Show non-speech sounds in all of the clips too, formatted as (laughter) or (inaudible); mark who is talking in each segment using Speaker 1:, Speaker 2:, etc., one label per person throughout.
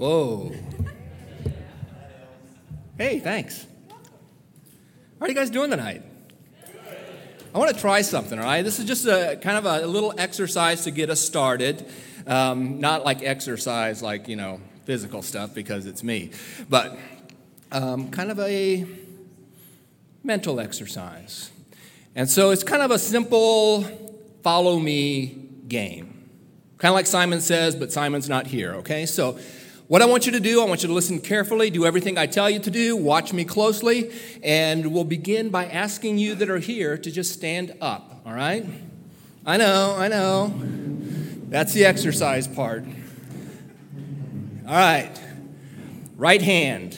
Speaker 1: Whoa. Hey, thanks. How are you guys doing tonight? I want to try something, all right? This is just a kind of a, little exercise to get us started. Um, not like exercise, like, you know, physical stuff, because it's me, but um, kind of a mental exercise. And so it's kind of a simple follow me game. Kind of like Simon says, but Simon's not here, okay? So what I want you to do, I want you to listen carefully, do everything I tell you to do, watch me closely, and we'll begin by asking you that are here to just stand up, all right? I know, I know. That's the exercise part. All right. Right hand.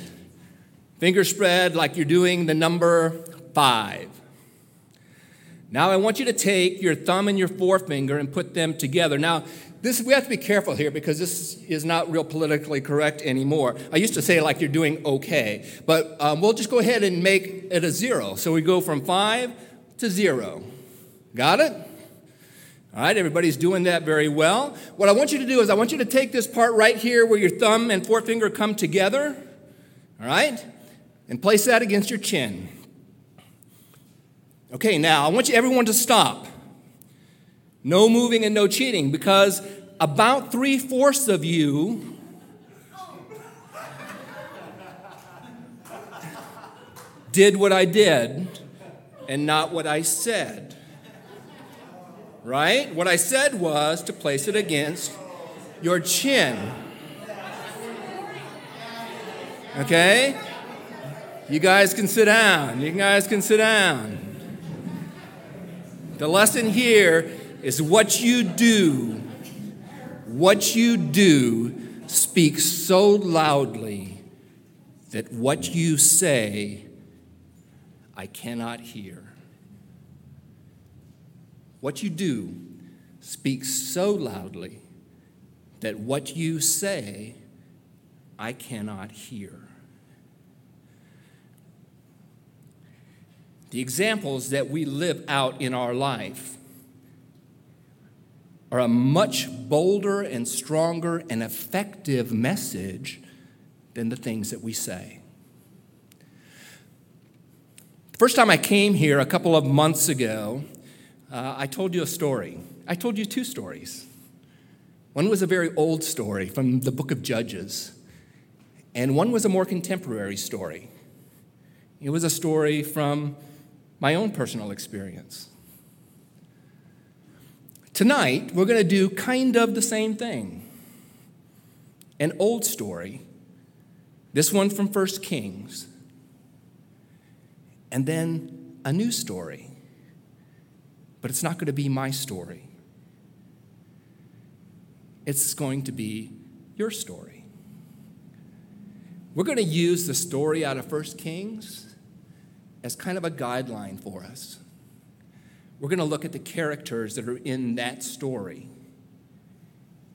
Speaker 1: Finger spread like you're doing the number five. Now I want you to take your thumb and your forefinger and put them together. Now, this, we have to be careful here because this is not real politically correct anymore. I used to say like you're doing okay, but um, we'll just go ahead and make it a zero. So we go from five to zero. Got it? All right, everybody's doing that very well. What I want you to do is I want you to take this part right here where your thumb and forefinger come together, all right, and place that against your chin. Okay, now I want you everyone to stop. No moving and no cheating because about three fourths of you did what I did and not what I said. Right? What I said was to place it against your chin. Okay? You guys can sit down. You guys can sit down. The lesson here is what you do, what you do speaks so loudly that what you say, I cannot hear. What you do speaks so loudly that what you say, I cannot hear. The examples that we live out in our life are a much bolder and stronger and effective message than the things that we say. The first time I came here a couple of months ago, uh, I told you a story. I told you two stories. One was a very old story from the book of Judges, and one was a more contemporary story. It was a story from my own personal experience. Tonight, we're going to do kind of the same thing an old story, this one from 1 Kings, and then a new story. But it's not going to be my story, it's going to be your story. We're going to use the story out of 1 Kings as kind of a guideline for us. We're going to look at the characters that are in that story.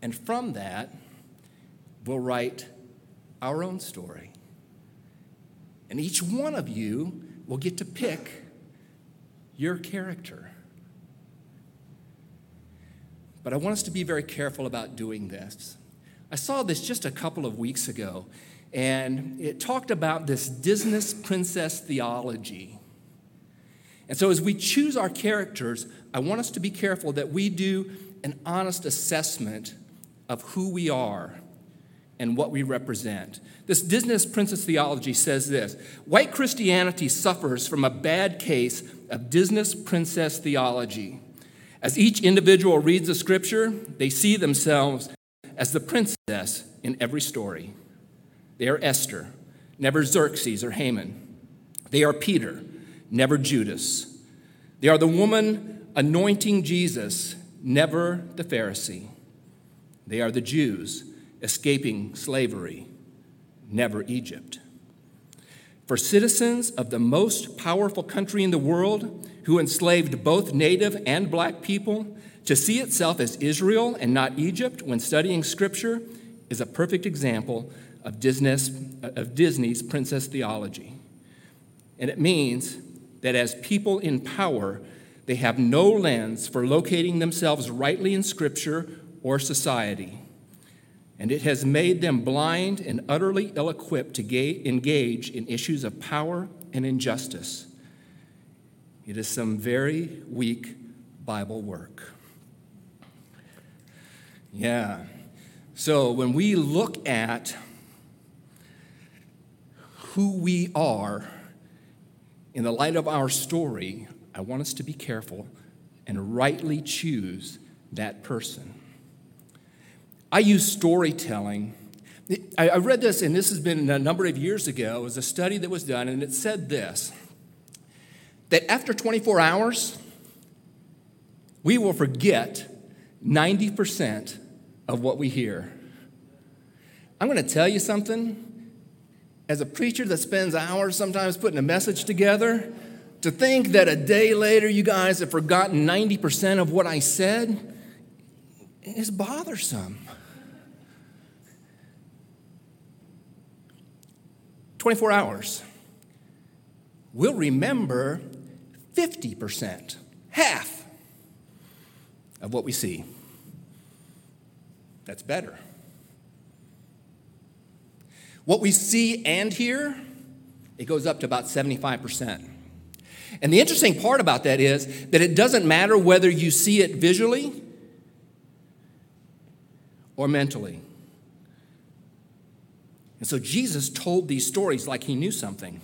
Speaker 1: And from that, we'll write our own story. And each one of you will get to pick your character. But I want us to be very careful about doing this. I saw this just a couple of weeks ago, and it talked about this Disney princess theology. And so, as we choose our characters, I want us to be careful that we do an honest assessment of who we are and what we represent. This Disney princess theology says this White Christianity suffers from a bad case of Disney princess theology. As each individual reads the scripture, they see themselves as the princess in every story. They are Esther, never Xerxes or Haman. They are Peter, never Judas. They are the woman anointing Jesus, never the Pharisee. They are the Jews escaping slavery, never Egypt. For citizens of the most powerful country in the world, who enslaved both native and black people, to see itself as Israel and not Egypt when studying Scripture is a perfect example of Disney's, of Disney's princess theology. And it means that as people in power, they have no lens for locating themselves rightly in Scripture or society. and it has made them blind and utterly ill equipped to ga- engage in issues of power and injustice. It is some very weak Bible work. Yeah. So when we look at who we are in the light of our story, I want us to be careful and rightly choose that person. I use storytelling. I read this, and this has been a number of years ago. It was a study that was done, and it said this that after 24 hours, we will forget 90% of what we hear. I'm going to tell you something. As a preacher that spends hours sometimes putting a message together, to think that a day later you guys have forgotten 90% of what I said is bothersome. 24 hours. We'll remember 50%, half of what we see. That's better. What we see and hear, it goes up to about 75%. And the interesting part about that is that it doesn't matter whether you see it visually or mentally. And so Jesus told these stories like he knew something.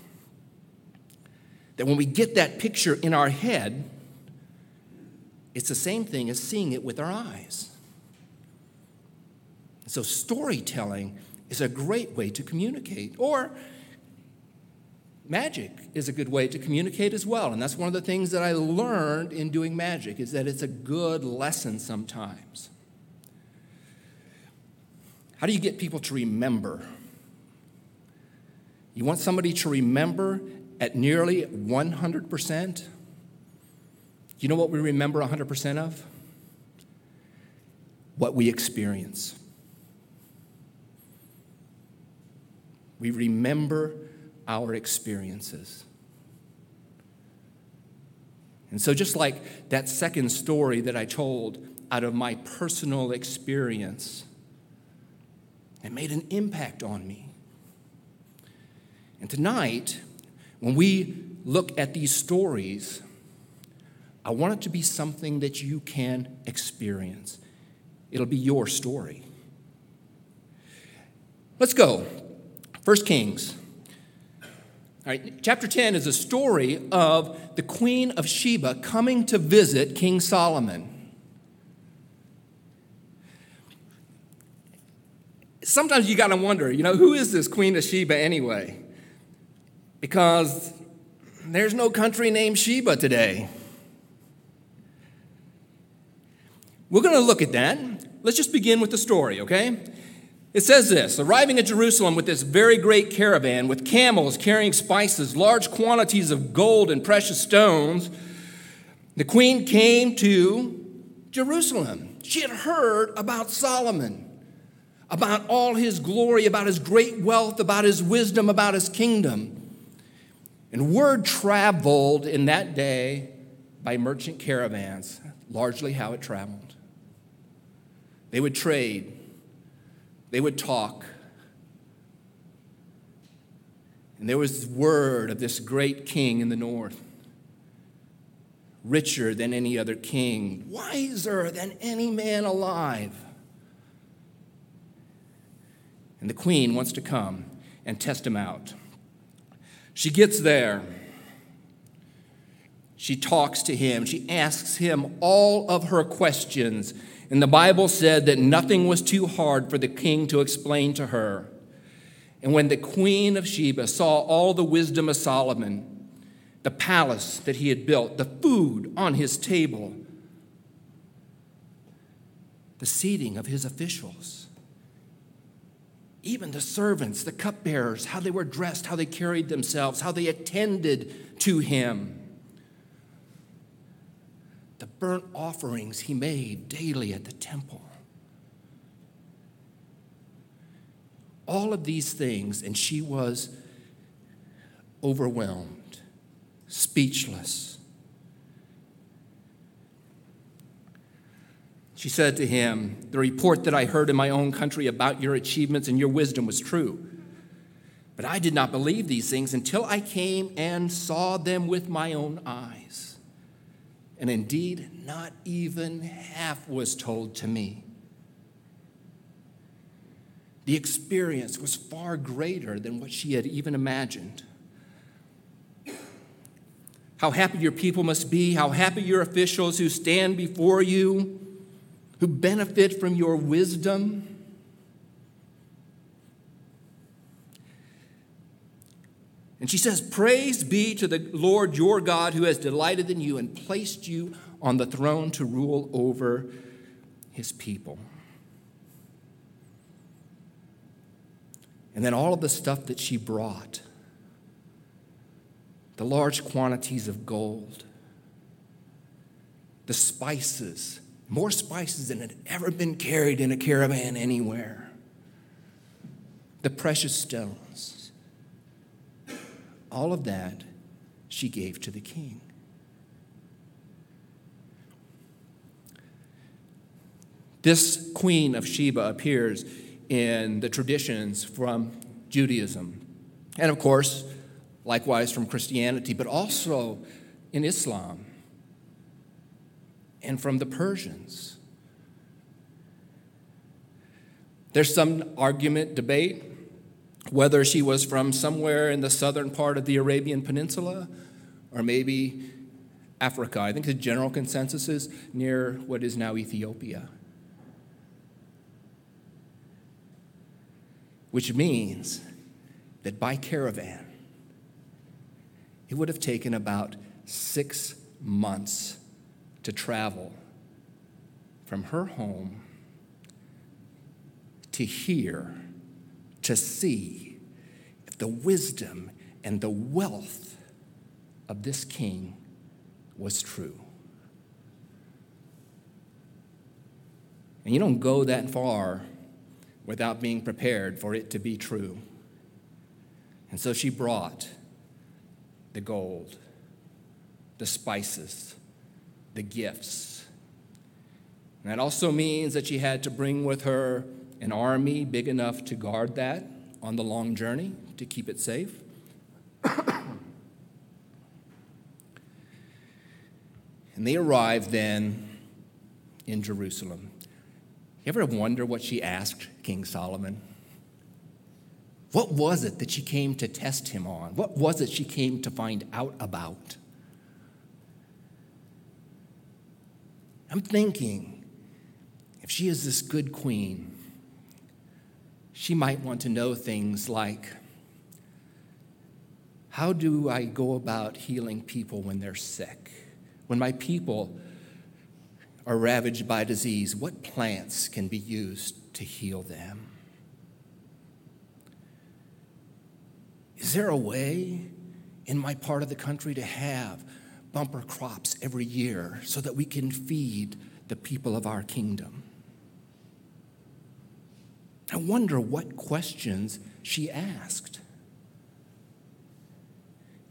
Speaker 1: That when we get that picture in our head, it's the same thing as seeing it with our eyes. So, storytelling is a great way to communicate. Or, magic is a good way to communicate as well. And that's one of the things that I learned in doing magic is that it's a good lesson sometimes. How do you get people to remember? You want somebody to remember at nearly 100%? You know what we remember 100% of? What we experience. We remember our experiences. And so, just like that second story that I told out of my personal experience, it made an impact on me. And tonight, when we look at these stories, I want it to be something that you can experience. It'll be your story. Let's go. First Kings. All right, chapter 10 is a story of the Queen of Sheba coming to visit King Solomon. Sometimes you got to wonder, you know, who is this Queen of Sheba anyway? Because there's no country named Sheba today. We're going to look at that. Let's just begin with the story, okay? It says this Arriving at Jerusalem with this very great caravan, with camels carrying spices, large quantities of gold and precious stones, the queen came to Jerusalem. She had heard about Solomon, about all his glory, about his great wealth, about his wisdom, about his kingdom. And word traveled in that day by merchant caravans, largely how it traveled. They would trade they would talk. And there was word of this great king in the north, richer than any other king, wiser than any man alive. And the queen wants to come and test him out. She gets there. She talks to him. She asks him all of her questions. And the Bible said that nothing was too hard for the king to explain to her. And when the queen of Sheba saw all the wisdom of Solomon, the palace that he had built, the food on his table, the seating of his officials, even the servants, the cupbearers, how they were dressed, how they carried themselves, how they attended to him the burnt offerings he made daily at the temple. All of these things, and she was overwhelmed, speechless. She said to him, The report that I heard in my own country about your achievements and your wisdom was true. But I did not believe these things until I came and saw them with my own eyes. And indeed, not even half was told to me. The experience was far greater than what she had even imagined. How happy your people must be, how happy your officials who stand before you, who benefit from your wisdom. And she says, Praise be to the Lord your God who has delighted in you and placed you on the throne to rule over his people. And then all of the stuff that she brought the large quantities of gold, the spices, more spices than had ever been carried in a caravan anywhere, the precious stones. All of that she gave to the king. This queen of Sheba appears in the traditions from Judaism. And of course, likewise from Christianity, but also in Islam and from the Persians. There's some argument, debate, whether she was from somewhere in the southern part of the Arabian Peninsula or maybe Africa. I think the general consensus is near what is now Ethiopia. Which means that by caravan, it would have taken about six months to travel from her home to hear, to see if the wisdom and the wealth of this king was true. And you don't go that far without being prepared for it to be true. And so she brought the gold, the spices, the gifts. And that also means that she had to bring with her an army big enough to guard that on the long journey to keep it safe. (coughs) and they arrived then in Jerusalem. You ever wonder what she asked King Solomon? What was it that she came to test him on? What was it she came to find out about? I'm thinking if she is this good queen, she might want to know things like how do I go about healing people when they're sick? When my people are ravaged by disease, what plants can be used to heal them? Is there a way in my part of the country to have bumper crops every year so that we can feed the people of our kingdom? I wonder what questions she asked.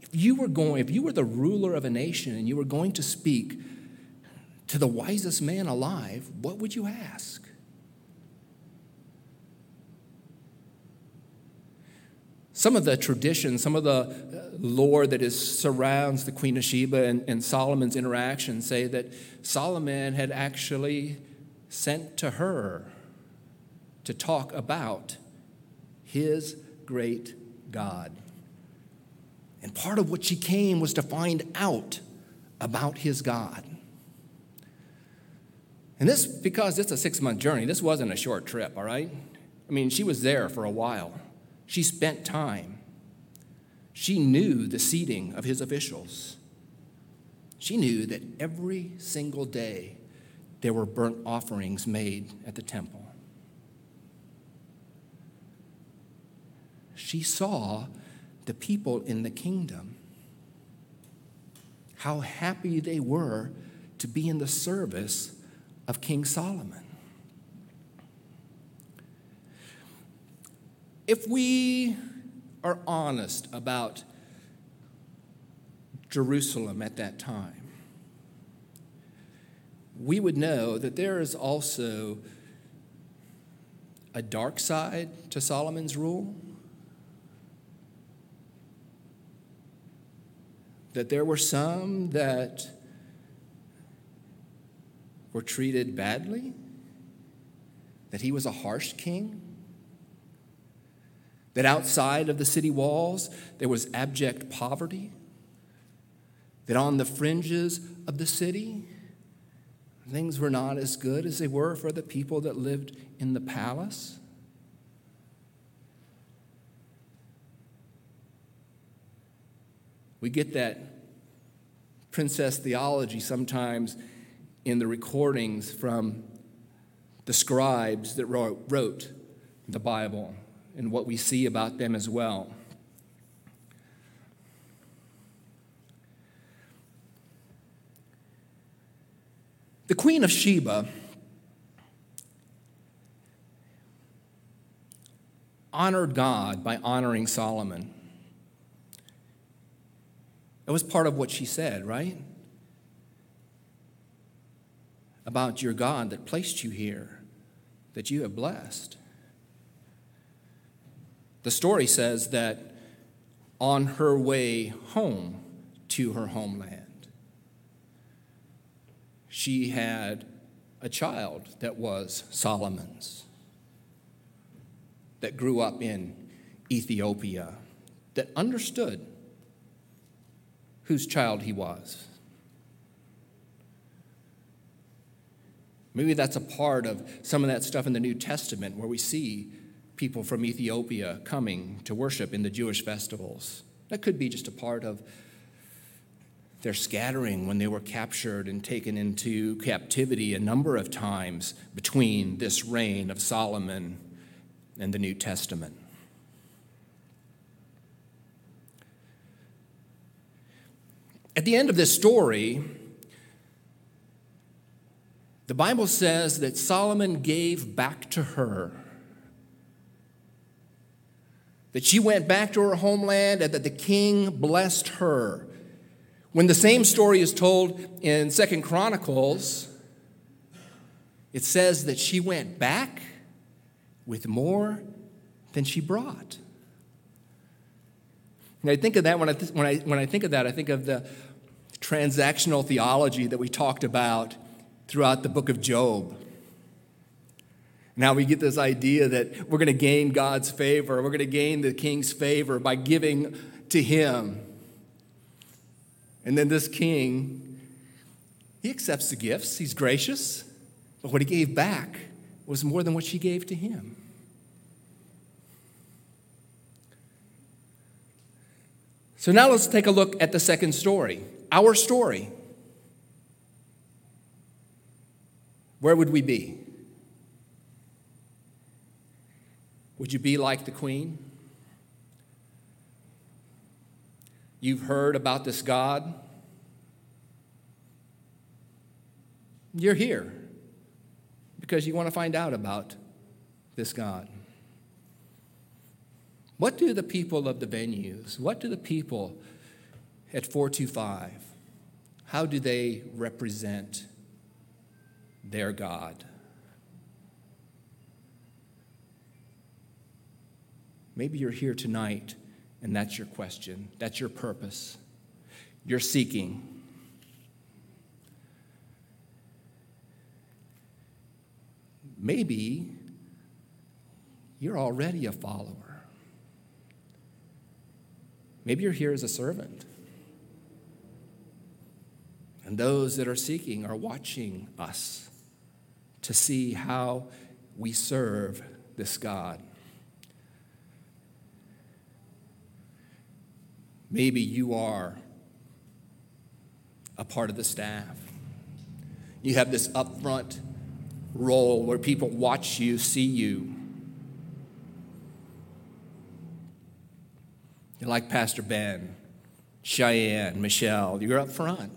Speaker 1: If you were going, if you were the ruler of a nation and you were going to speak to the wisest man alive, what would you ask? Some of the tradition, some of the uh, lore that is, surrounds the Queen of Sheba and, and Solomon's interaction say that Solomon had actually sent to her to talk about his great God. And part of what she came was to find out about his God. And this, because it's a six month journey, this wasn't a short trip, all right? I mean, she was there for a while. She spent time. She knew the seating of his officials. She knew that every single day there were burnt offerings made at the temple. She saw the people in the kingdom, how happy they were to be in the service of King Solomon. If we are honest about Jerusalem at that time, we would know that there is also a dark side to Solomon's rule. That there were some that were treated badly, that he was a harsh king, that outside of the city walls there was abject poverty, that on the fringes of the city things were not as good as they were for the people that lived in the palace. We get that princess theology sometimes in the recordings from the scribes that wrote, the Bible and what we see about them as well. The Queen of Sheba honored God by honoring Solomon. It was part of what she said, right? About your God that placed you here, that you have blessed. The story says that on her way home to her homeland, she had a child that was Solomon's, that grew up in Ethiopia, that understood whose child he was. Maybe that's a part of some of that stuff in the New Testament where we see people from Ethiopia coming to worship in the Jewish festivals. That could be just a part of their scattering when they were captured and taken into captivity a number of times between this reign of Solomon and the New Testament. At the end of this story, the Bible says that Solomon gave back to her. That she went back to her homeland and that the king blessed her. When the same story is told in Second Chronicles, it says that she went back with more than she brought. And I think of that when I, th- when, I, when I think of that, I think of the transactional theology that we talked about throughout the book of Job. Now we get this idea that we're going to gain God's favor, we're going to gain the king's favor by giving to him. And then this king, he accepts the gifts, he's gracious, but what he gave back was more than what she gave to him. So now let's take a look at the second story, our story. Where would we be? Would you be like the queen? You've heard about this God. You're here because you want to find out about this God. What do the people of the venues, what do the people at 425, how do they represent their God? Maybe you're here tonight and that's your question, that's your purpose. You're seeking. Maybe you're already a follower. Maybe you're here as a servant. And those that are seeking are watching us to see how we serve this God. Maybe you are a part of the staff. You have this upfront role where people watch you, see you. You're like Pastor Ben, Cheyenne, Michelle, you're up front.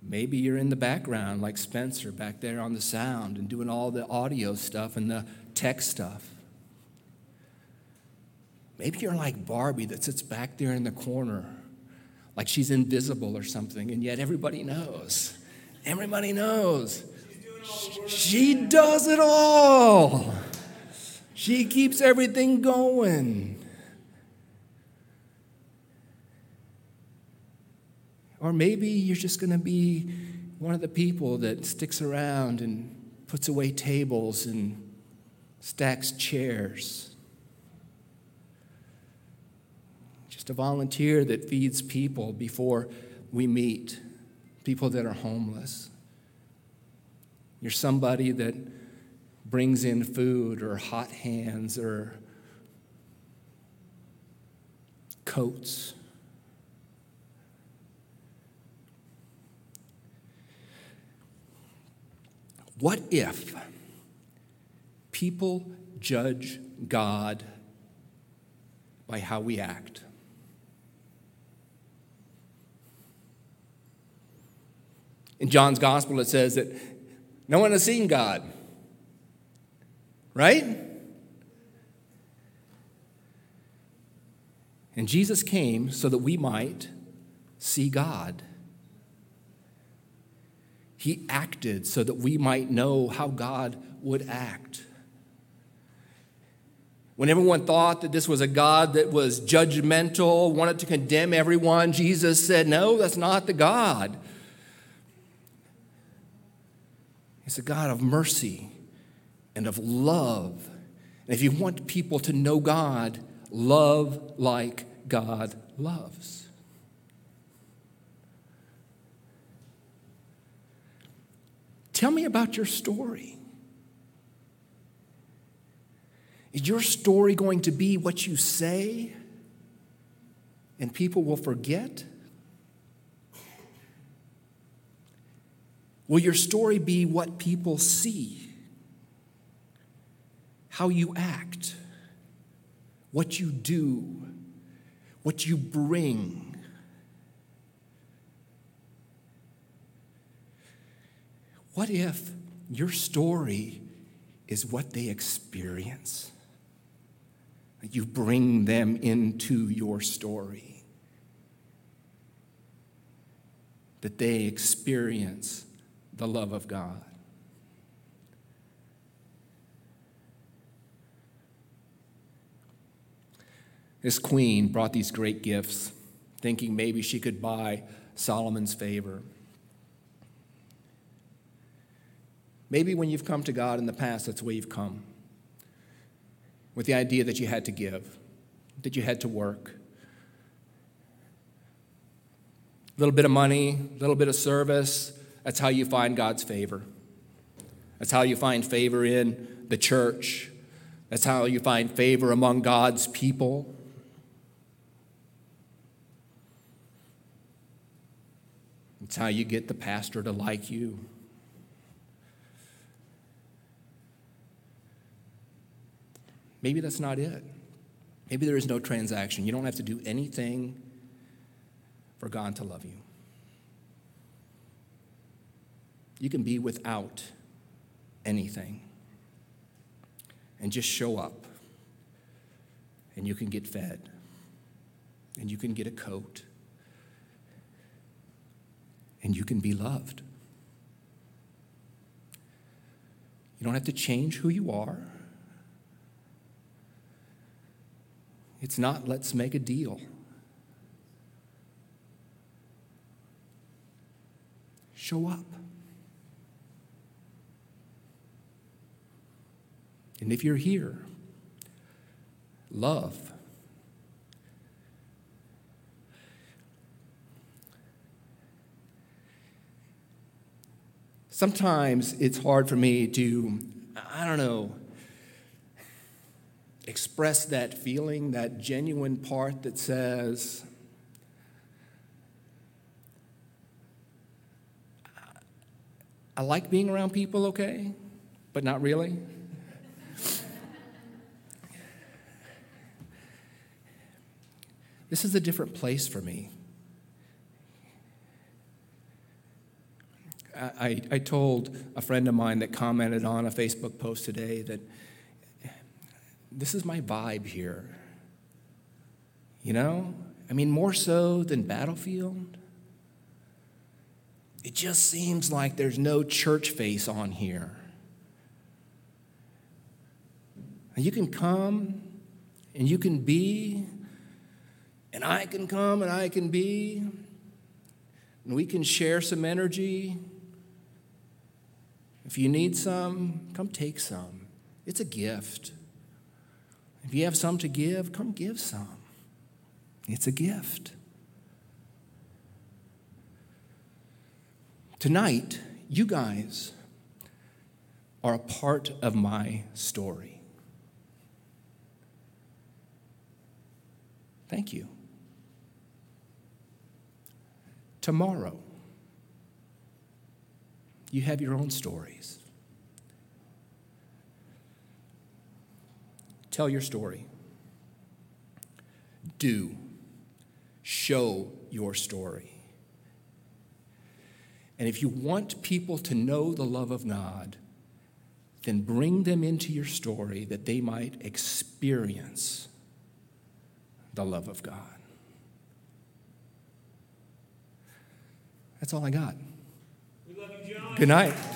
Speaker 1: Maybe you're in the background, like Spencer back there on the sound and doing all the audio stuff and the tech stuff. Maybe you're like Barbie that sits back there in the corner, like she's invisible or something, and yet everybody knows. Everybody knows. She does it all. She keeps everything going. Or maybe you're just going to be one of the people that sticks around and puts away tables and stacks chairs. Just a volunteer that feeds people before we meet, people that are homeless. You're somebody that brings in food or hot hands or coats. What if people judge God by how we act? In John's gospel, it says that no one has seen God. Right? And Jesus came so that we might see God. He acted so that we might know how God would act. When everyone thought that this was a God that was judgmental, wanted to condemn everyone, Jesus said, No, that's not the God. He's a God of mercy and of love. And if you want people to know God, love like God loves. Tell me about your story. Is your story going to be what you say and people will forget? Will your story be what people see? How you act, what you do, what you bring? What if your story is what they experience? You bring them into your story. That they experience the love of God. This queen brought these great gifts, thinking maybe she could buy Solomon's favor. Maybe when you've come to God in the past, that's the way you've come. With the idea that you had to give, that you had to work. A little bit of money, a little bit of service, that's how you find God's favor. That's how you find favor in the church. That's how you find favor among God's people. It's how you get the pastor to like you. Maybe that's not it. Maybe there is no transaction. You don't have to do anything for God to love you. You can be without anything and just show up, and you can get fed, and you can get a coat, and you can be loved. You don't have to change who you are. It's not, let's make a deal. Show up. And if you're here, love. Sometimes it's hard for me to, I don't know, express that feeling, that genuine part that says, I like being around people, okay, but not really. (laughs) This is a different place for me. I, I told a friend of mine that commented on a Facebook post today that this is my vibe here. You know? I mean, more so than Battlefield. It just seems like there's no church face on here. You can come and you can be, and I can come and I can be, and we can share some energy. If you need some, come take some. It's a gift. If you have some to give, come give some. It's a gift. Tonight, you guys are a part of my story. Thank you. Tomorrow, you have your own stories. Tell your story. Do. Show your story. And if you want people to know the love of God, then bring them into your story that they might experience the love of God. That's all I got.
Speaker 2: We love you, John.
Speaker 1: Good night.